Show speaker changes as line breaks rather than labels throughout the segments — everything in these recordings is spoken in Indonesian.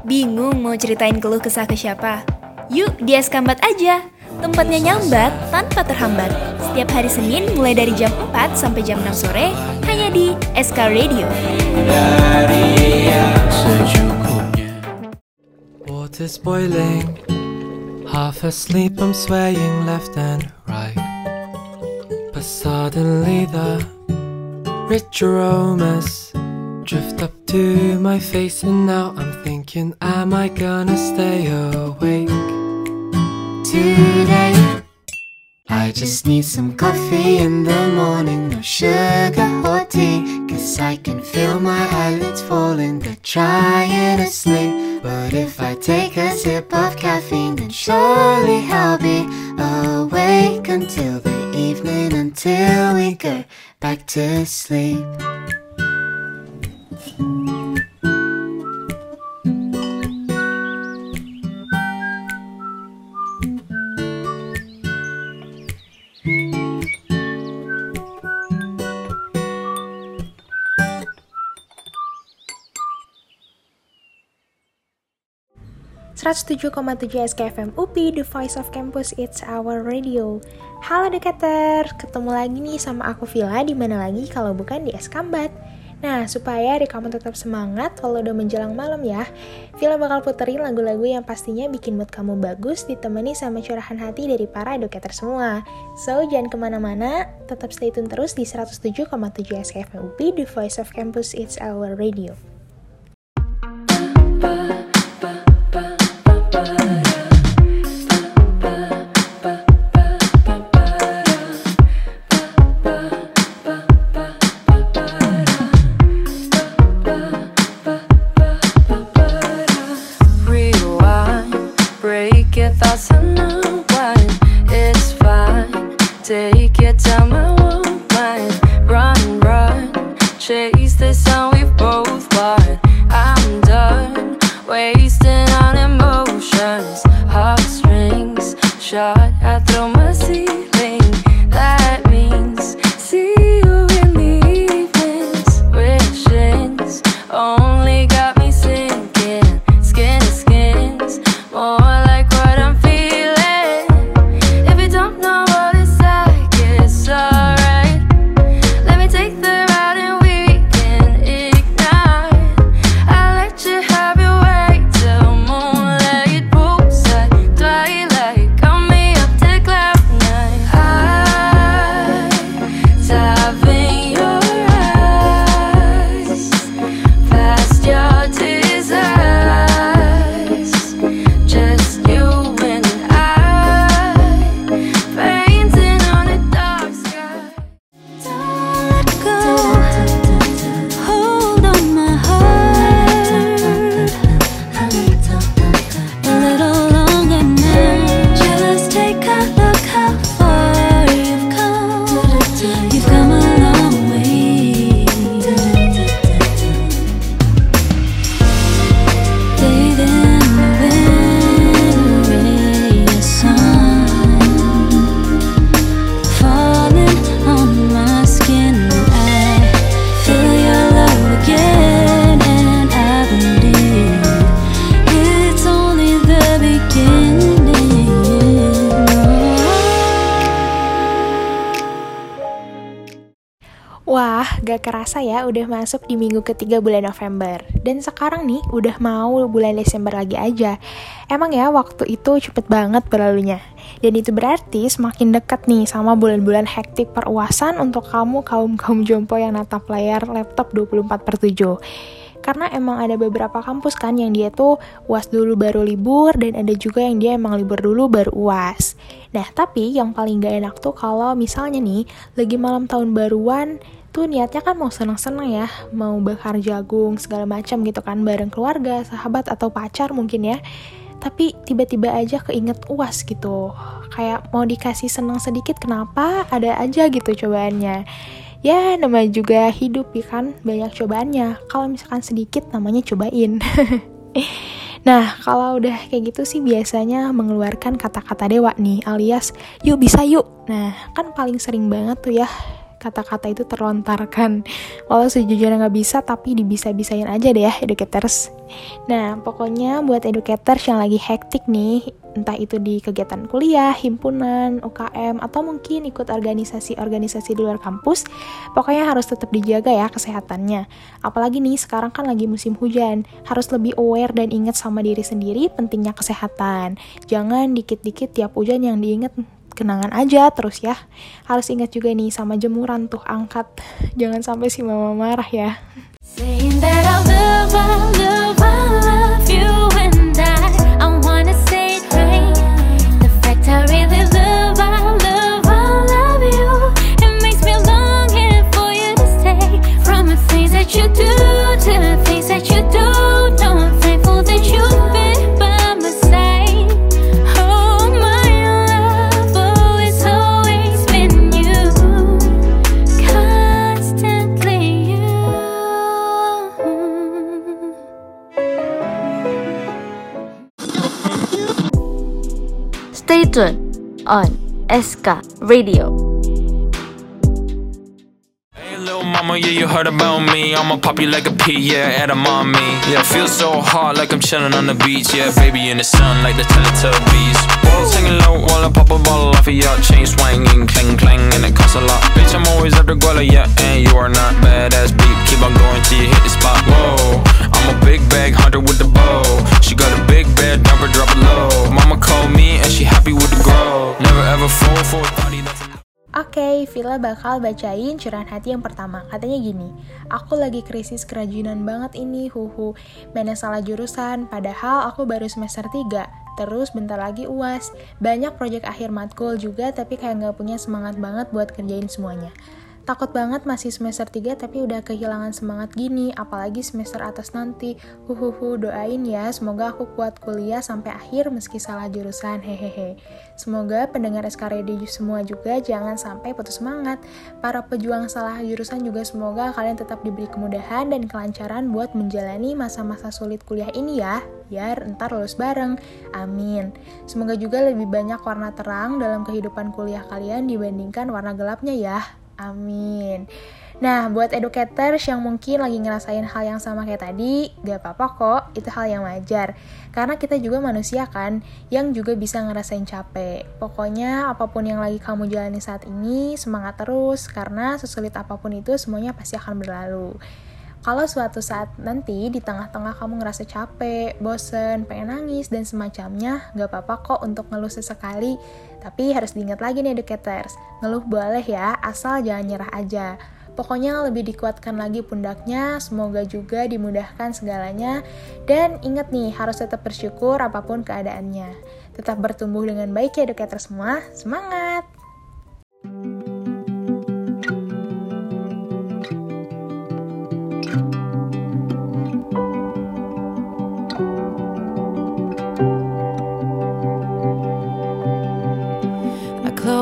Bingung mau ceritain keluh kesah ke siapa? Yuk di Eskambat aja. Tempatnya nyambat tanpa terhambat. Setiap hari Senin mulai dari jam 4 sampai jam 6 sore hanya di SK Radio.
Dari yang secukupnya Water's boiling Half asleep I'm swaying left and right But suddenly the rich aromas Drift up to my face and now I'm thinking Am I gonna stay awake today? I just need some coffee in the morning, no sugar or tea. Cause I can feel my eyelids falling, they're trying to sleep. But if I take a sip of caffeine, then surely I'll be awake until the evening, until we go back to sleep.
107,7 SKFM UPI, The Voice of Campus, It's Our Radio. Halo Deketer, ketemu lagi nih sama aku Villa di mana lagi kalau bukan di Eskambat. Nah, supaya hari kamu tetap semangat kalau udah menjelang malam ya, Villa bakal puterin lagu-lagu yang pastinya bikin mood kamu bagus ditemani sama curahan hati dari para educator semua. So, jangan ke mana-mana, tetap stay tune terus di 107,7 SKFM UPI, The Voice of Campus, It's Our Radio. Wah, gak kerasa ya udah masuk di minggu ketiga bulan November. Dan sekarang nih udah mau bulan Desember lagi aja. Emang ya waktu itu cepet banget berlalunya. Dan itu berarti semakin dekat nih sama bulan-bulan hektik peruasan untuk kamu kaum-kaum jompo yang natap layar laptop 24 per 7 karena emang ada beberapa kampus kan yang dia tuh uas dulu baru libur dan ada juga yang dia emang libur dulu baru uas. Nah tapi yang paling gak enak tuh kalau misalnya nih lagi malam tahun baruan tuh niatnya kan mau seneng-seneng ya, mau bakar jagung segala macam gitu kan bareng keluarga, sahabat atau pacar mungkin ya. Tapi tiba-tiba aja keinget uas gitu. Kayak mau dikasih seneng sedikit kenapa ada aja gitu cobaannya. Ya namanya juga hidup ya kan banyak cobaannya. Kalau misalkan sedikit namanya cobain. Nah, kalau udah kayak gitu sih biasanya mengeluarkan kata-kata dewa nih, alias yuk bisa yuk. Nah, kan paling sering banget tuh ya kata-kata itu terlontarkan. Walau sejujurnya nggak bisa, tapi dibisa-bisain aja deh ya, educators. Nah, pokoknya buat educators yang lagi hektik nih, entah itu di kegiatan kuliah, himpunan, UKM, atau mungkin ikut organisasi-organisasi di luar kampus, pokoknya harus tetap dijaga ya kesehatannya. Apalagi nih, sekarang kan lagi musim hujan, harus lebih aware dan ingat sama diri sendiri pentingnya kesehatan. Jangan dikit-dikit tiap hujan yang diingat kenangan aja terus ya. Harus ingat juga nih sama jemuran tuh angkat. Jangan sampai si mama marah ya.
Saying that I love, I love,
on Eska Radio.
Mama, yeah, you heard about me. I'ma pop you like a pea, yeah, at a mommy. Yeah, feel so hot like I'm chilling on the beach. Yeah, baby in the sun like the Teletubbies. Balls hanging low while I pop a bottle off of your chain swinging, clang clang, and it costs a lot. Bitch, I'm always after Guala, yeah, and you are not badass beat. Keep on going till you hit the spot. Whoa, I'm a big bag hunter with the bow. She got a big bed, number drop low. Mama called me and she happy with the grow. Never ever fall for a party that's
Oke, Villa bakal bacain curahan hati yang pertama. Katanya gini, aku lagi krisis kerajinan banget ini, huhu. Mana salah jurusan, padahal aku baru semester 3. Terus bentar lagi uas. Banyak proyek akhir matkul juga, tapi kayak nggak punya semangat banget buat kerjain semuanya. Takut banget masih semester 3 tapi udah kehilangan semangat gini, apalagi semester atas nanti. Huhuhu, doain ya, semoga aku kuat kuliah sampai akhir meski salah jurusan, hehehe. Semoga pendengar SK Radio semua juga jangan sampai putus semangat. Para pejuang salah jurusan juga semoga kalian tetap diberi kemudahan dan kelancaran buat menjalani masa-masa sulit kuliah ini ya, biar ntar lulus bareng. Amin. Semoga juga lebih banyak warna terang dalam kehidupan kuliah kalian dibandingkan warna gelapnya ya. Amin. Nah, buat educators yang mungkin lagi ngerasain hal yang sama kayak tadi, gak apa-apa kok, itu hal yang wajar. Karena kita juga manusia kan, yang juga bisa ngerasain capek. Pokoknya apa pun yang lagi kamu jalani saat ini, semangat terus, karena sesulit apa pun itu semuanya pasti akan berlalu. Kalau suatu saat nanti di tengah-tengah kamu ngerasa capek, bosen, pengen nangis, dan semacamnya, gak apa-apa kok untuk ngeluh sesekali. Tapi harus diingat lagi nih educators, ngeluh boleh ya, asal jangan nyerah aja. Pokoknya lebih dikuatkan lagi pundaknya, semoga juga dimudahkan segalanya. Dan ingat nih, harus tetap bersyukur apa pun keadaannya. Tetap bertumbuh dengan baik ya educators semua, semangat!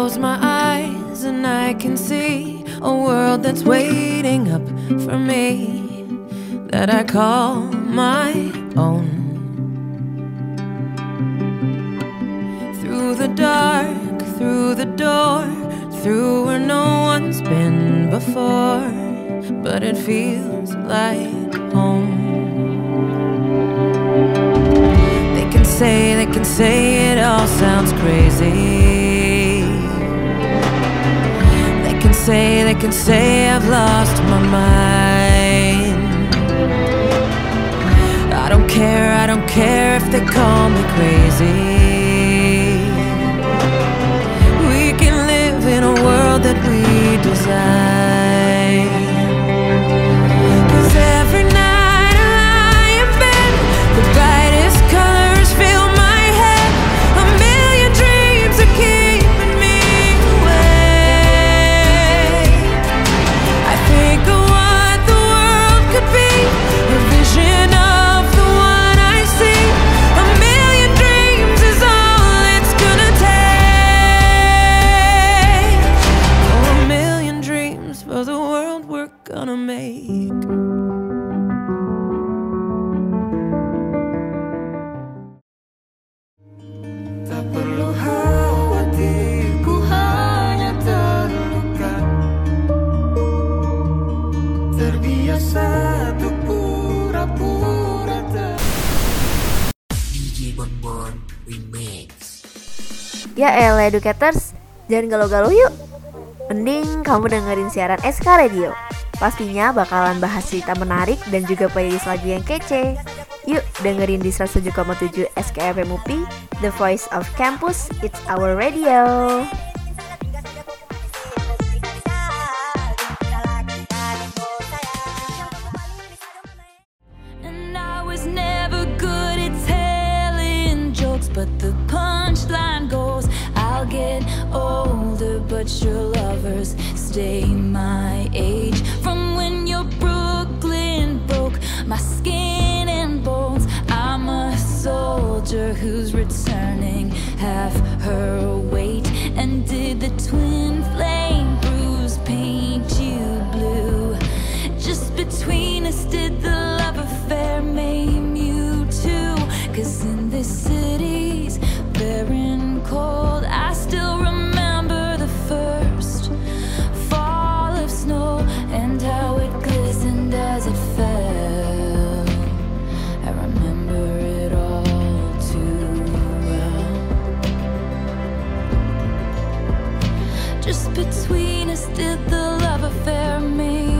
Close my eyes and I can see a world that's waiting up for me that I call my own. Through the dark, through the door, through where no one's been before, but it feels like home. They can say, they can say it all sounds crazy. Say, they can say I've lost my mind. I don't care, I don't care if they call me crazy. We can live in a world that we design.
Educators, jangan galau-galau yuk. Mending kamu dengerin siaran SK Radio. Pastinya bakalan bahas cerita menarik dan juga playlist lagu yang kece. Yuk dengerin di 107,7 SKFM UPI, The Voice of Campus, It's Our Radio.
Just between us, did the love affair maim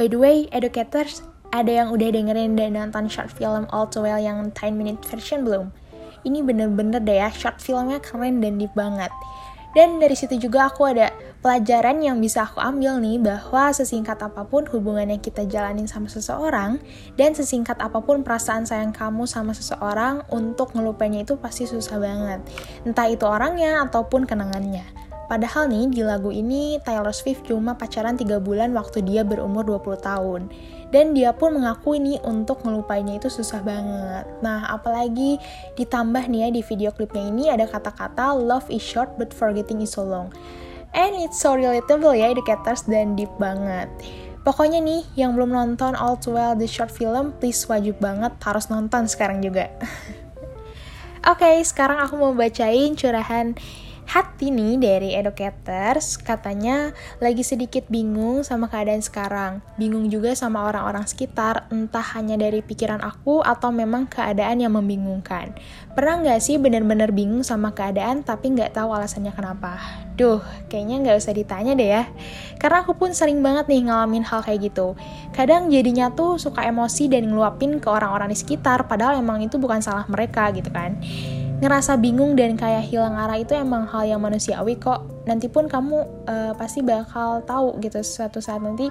By the way, educators, ada yang udah dengerin dan nonton short film All Too Well yang 10 minute version belum? Ini bener-bener deh ya, short filmnya keren dan deep banget. Dan dari situ juga aku ada pelajaran yang bisa aku ambil nih bahwa sesingkat apa pun hubungan yang kita jalanin sama seseorang dan sesingkat apa pun perasaan sayang kamu sama seseorang untuk ngelupainya itu pasti susah banget. Entah itu orangnya ataupun kenangannya. Padahal nih di lagu ini Taylor Swift cuma pacaran 3 bulan waktu dia berumur 20 tahun. Dan dia pun mengakui nih untuk ngelupainya itu susah banget. Nah, apalagi ditambah nih ya di video klipnya ini ada kata-kata love is short but forgetting is so long. And it's so relatable ya educators dan deep banget. Pokoknya nih, yang belum nonton All Too Well the short film, please wajib banget harus nonton sekarang juga. Oke, sekarang aku mau bacain curahan hati nih dari educators katanya lagi sedikit bingung sama keadaan sekarang. Bingung juga sama orang-orang sekitar entah hanya dari pikiran aku atau memang keadaan yang membingungkan. Pernah nggak sih bener-bener bingung sama keadaan tapi nggak tahu alasannya kenapa? Duh kayaknya nggak usah ditanya deh ya. Karena aku pun sering banget nih ngalamin hal kayak gitu. Kadang jadinya tuh suka emosi dan ngeluapin ke orang-orang di sekitar padahal emang itu bukan salah mereka gitu kan ngerasa bingung dan kayak hilang arah itu emang hal yang manusiawi kok. Nanti pun kamu uh, pasti bakal tahu gitu suatu saat nanti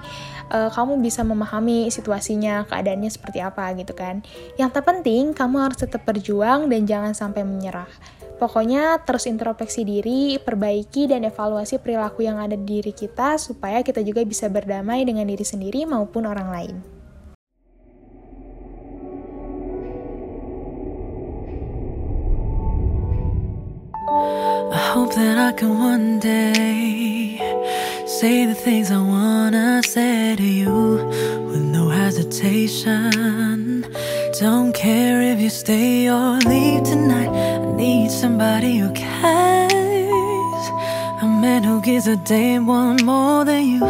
uh, kamu bisa memahami situasinya, keadaannya seperti apa gitu kan. Yang terpenting kamu harus tetap berjuang dan jangan sampai menyerah. Pokoknya terus introspeksi diri, perbaiki dan evaluasi perilaku yang ada di diri kita supaya kita juga bisa berdamai dengan diri sendiri maupun orang lain.
I hope that I can one day say the things I wanna say to you with no hesitation. Don't care if you stay or leave tonight. I need somebody who cares. A man who gives a damn one more than you.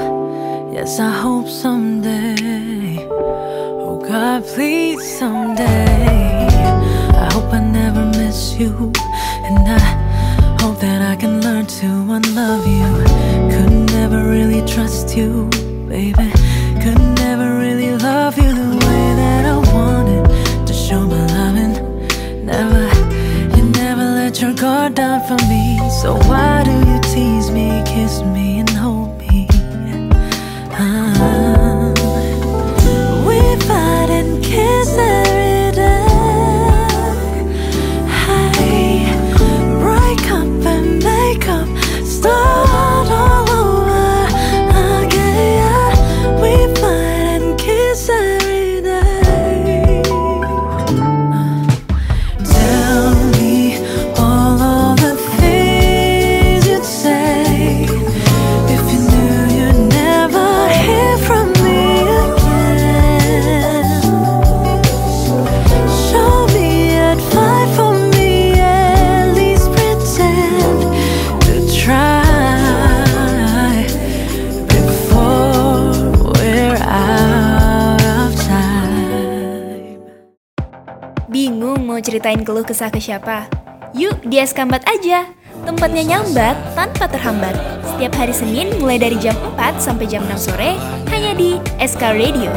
Yes, I hope someday. Oh God, please someday. I hope I never miss you. And I hope that I can learn to unlove you. Could never really trust you, baby. Could never really love you the way that I wanted to show my loving. Never, you never let your guard down for me. So why do you tease me, kiss me, and hold
ceritain keluh kesah ke siapa? Yuk di Eskambat aja. Tempatnya nyambat tanpa terhambat. Setiap hari Senin mulai dari jam 4 sampai jam 6 sore hanya di SK Radio.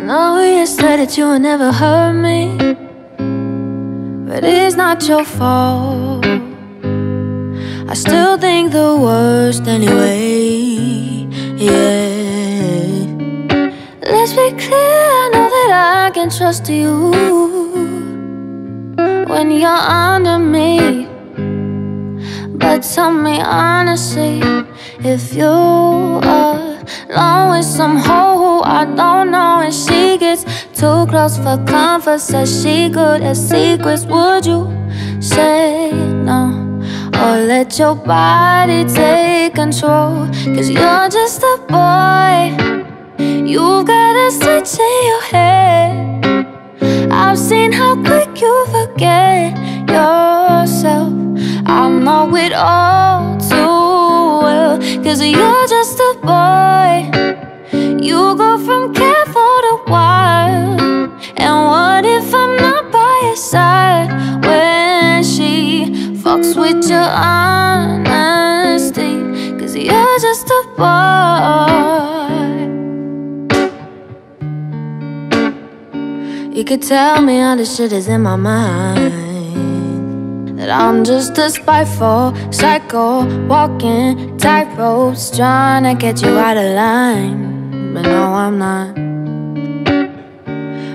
No, you said that you never hurt me, but it's not your fault. I still think the worst anyway. Yeah. Let's clear, I know that I can trust you when you're under me. But tell me honestly if you are alone with some hoe who I don't know and she gets too close for comfort, says she good at secrets. Would you say no? Or let your body take control? Cause you're just a boy. You've got a switch in your head. I've seen how quick you forget yourself. I know it all too well. Cause you're just a boy. You go from careful to wild. And what if I'm not by your side when she fucks with your honesty? Cause you're just a boy. You could tell me all the shit is in my mind. That I'm just a spiteful psycho, walking tightropes, trying to get you out of line. But no, I'm not.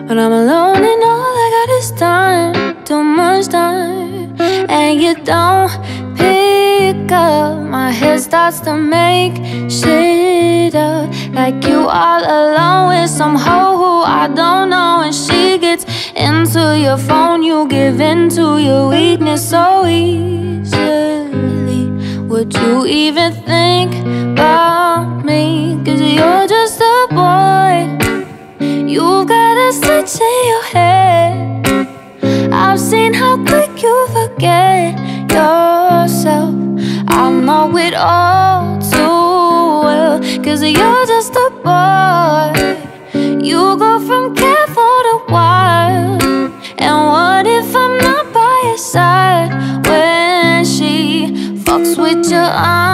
When I'm alone and all I got is time, too much time, and you don't pick up. My head starts to make shit up, like you all alone with some hoe who I don't know, and she gets into your phone. You give in to your weakness so easily. Would you even think about me? Cause you're just a boy. You've got a switch in your head. I've seen how quick you forget yourself. I know it all you're just a boy. You go from careful to wild. And what if I'm not by your side when she fucks with your honesty?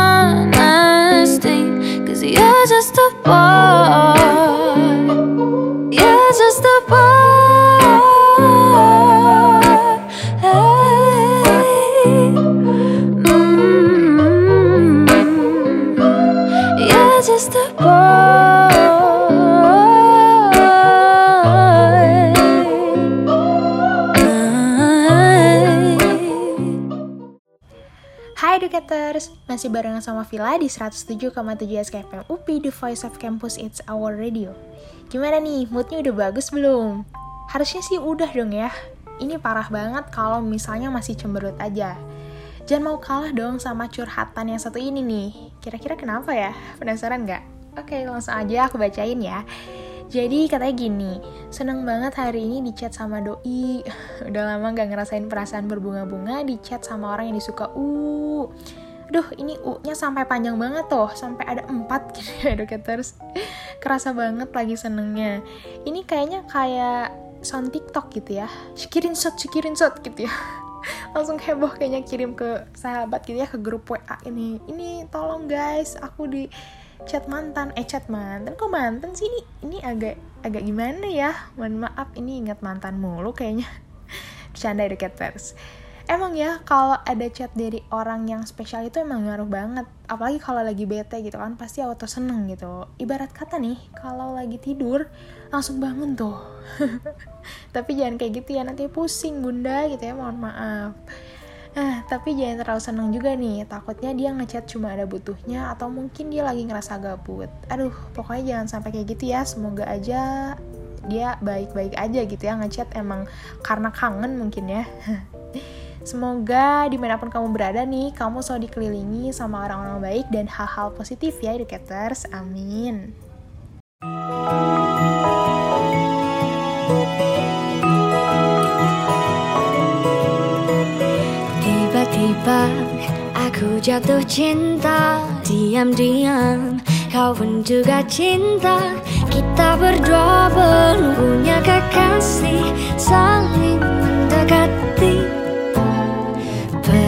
Masih barengan sama Villa di 107,7 SKFM UPI, The Voice of Campus, It's Our Radio. Gimana nih, moodnya udah bagus belum? Harusnya sih udah dong ya. Ini parah banget kalau misalnya masih cemberut aja. Jangan mau kalah dong sama curhatan yang satu ini nih. Kira-kira kenapa ya? Penasaran nggak? Oke, langsung aja aku bacain ya. Jadi katanya gini, seneng banget hari ini di chat sama doi. Udah lama gak ngerasain perasaan berbunga-bunga di chat sama orang yang disuka. Uh, Duh, ini U-nya sampai panjang banget tuh, sampai ada empat gitu ya educators. Kerasa banget lagi senengnya. Ini kayaknya kayak sound TikTok gitu ya. Cikirin shot, cikirin shot gitu ya. Langsung heboh kayaknya kirim ke sahabat gitu ya, ke grup WA ini. Ini tolong guys, aku di chat mantan eh chat mantan kok mantan sih ini ini agak agak gimana ya mohon maaf ini ingat mantan mulu kayaknya bercanda educators emang ya kalau ada chat dari orang yang spesial itu emang ngaruh banget apalagi kalau lagi bete gitu kan pasti auto seneng gitu ibarat kata nih kalau lagi tidur langsung bangun tuh tapi jangan kayak gitu ya nanti pusing bunda gitu ya mohon maaf Nah, tapi jangan terlalu seneng juga nih, takutnya dia ngechat cuma ada butuhnya atau mungkin dia lagi ngerasa gabut. Aduh, pokoknya jangan sampai kayak gitu ya, semoga aja dia baik-baik aja gitu ya ngechat emang karena kangen mungkin ya. Semoga di mana pun kamu berada nih, kamu selalu dikelilingi sama orang-orang baik dan hal-hal positif ya educators, amin.
Tiba-tiba aku jatuh cinta Diam-diam kau pun juga cinta. Kita berdua belum punya kekasih Saling mendekati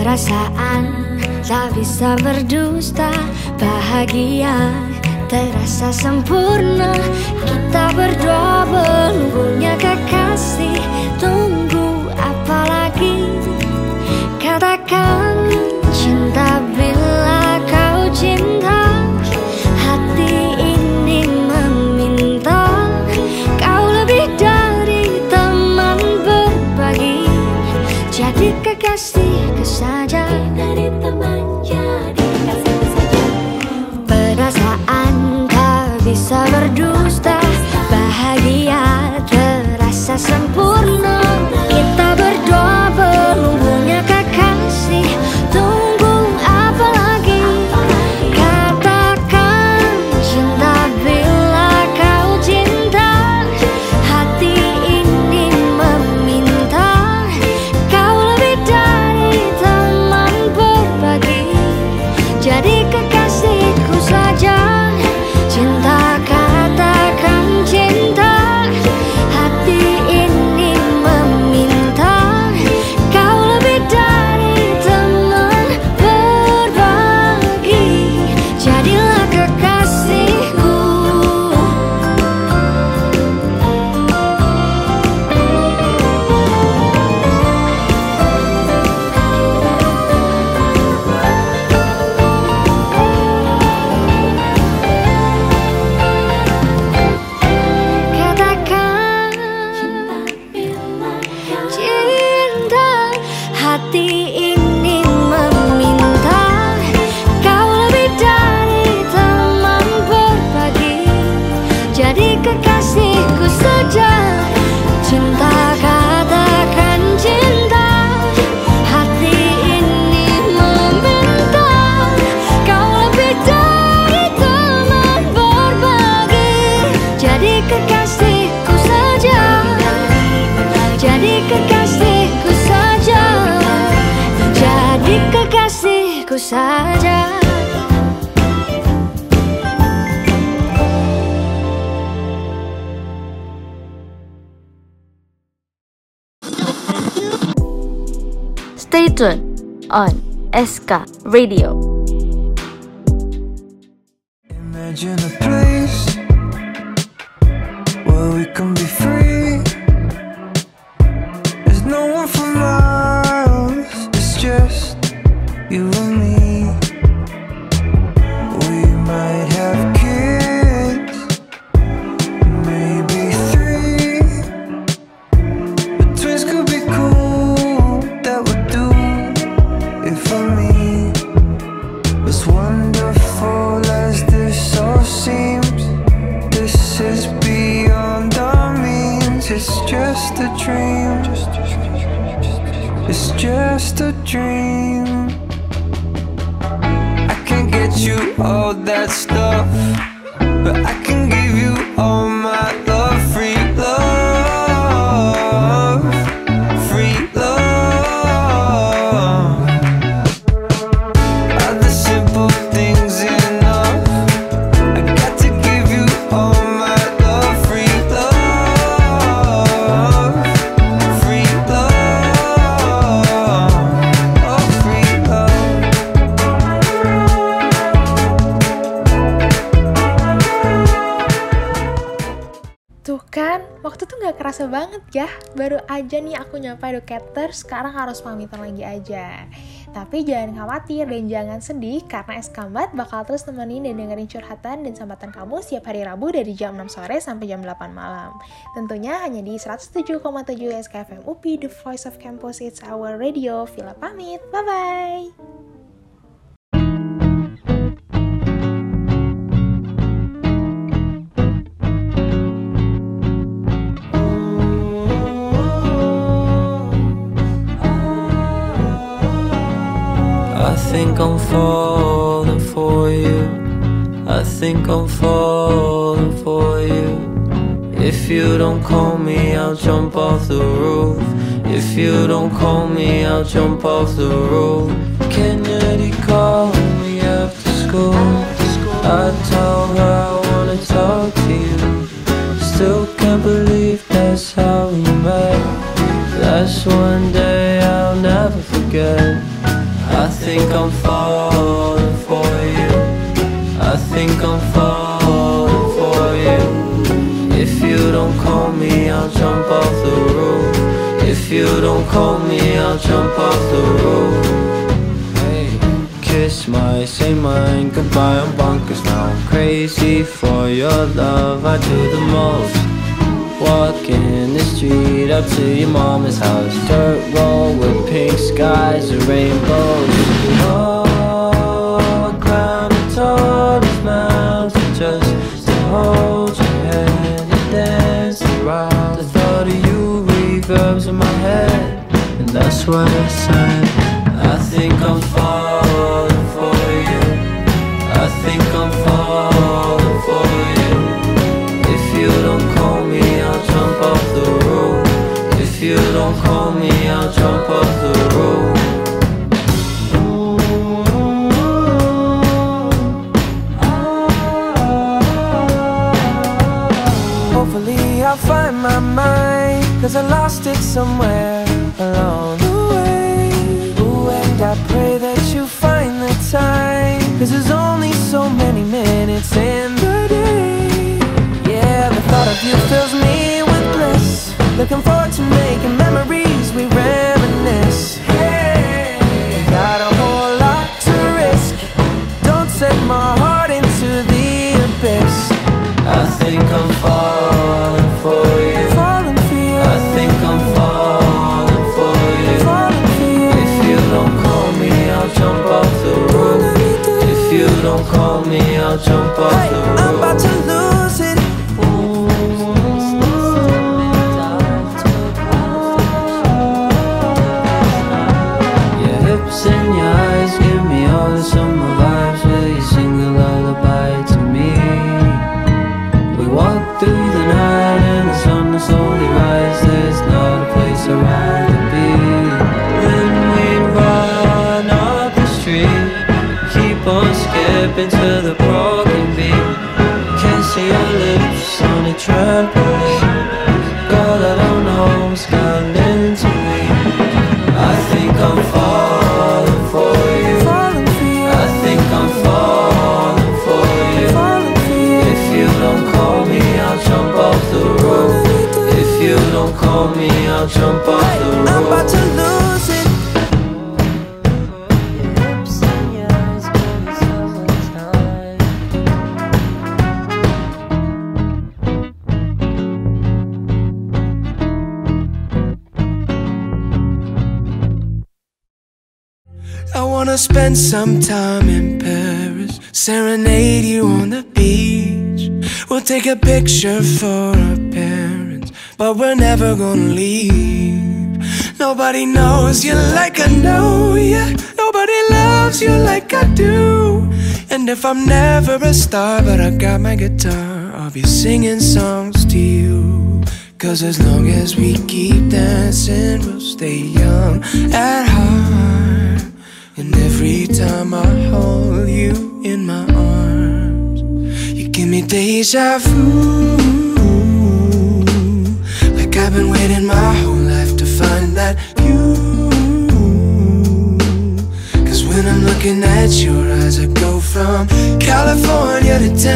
Perasaan tak bisa berdusta Bahagia terasa sempurna. Kita berdua saja
Stay tuned on SK Radio.
Imagine a place where we can be free.
Kerasa banget ya. Baru aja nih aku nyampe educator, sekarang harus pamitan lagi aja. Tapi jangan khawatir dan jangan sedih karena Eskambat bakal terus nemenin dan dengerin curhatan dan sambatan kamu setiap hari Rabu dari jam 6 sore sampai jam 8 malam. Tentunya hanya di 107,7 SKFM UPI, The Voice of Campus, It's Our Radio. Villa pamit, bye-bye!
Think I'm falling for you. I think I'm falling for you. If you don't call me, I'll jump off the roof. If you don't call me, I'll jump off the roof. Kennedy called me after school. I told her I wanna talk to you.
still can't believe that's how we met. That's one day I'll never forget. I think I'm falling for you. I think I'm falling for you. If you don't call me, I'll jump off the roof. If you don't call me, I'll jump off the roof. Kiss my, say mine, goodbye, I'm bonkers now. I'm crazy for your love, I do the most. Walking the street up to your mama's house. Dirt road with pink skies and rainbows. Oh, I climbed the tallest mountain just to hold your hand and dance around. The thought of you reverbs in my head, and that's why I said não posso jump off the roof. I'm
about to lose it
I
wanna spend some time in Paris, serenade you on the beach. We'll take a picture for our parents, but we're never gonna leave. Nobody knows you like I know you. Nobody loves you like I do. And if I'm never a star, but I got my guitar, I'll be singing songs to you. Cause as long as we keep dancing, we'll stay young at heart. And every time I hold you in my arms, you give me deja vu.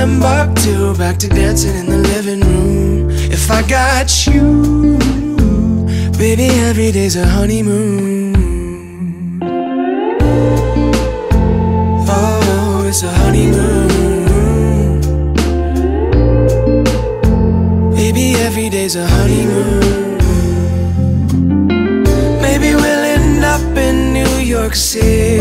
Timbuktu, back to dancing in the living room. If I got you, baby, every day's a honeymoon. Oh, it's a honeymoon. Baby, every day's a honeymoon. Maybe we'll end up in New York City.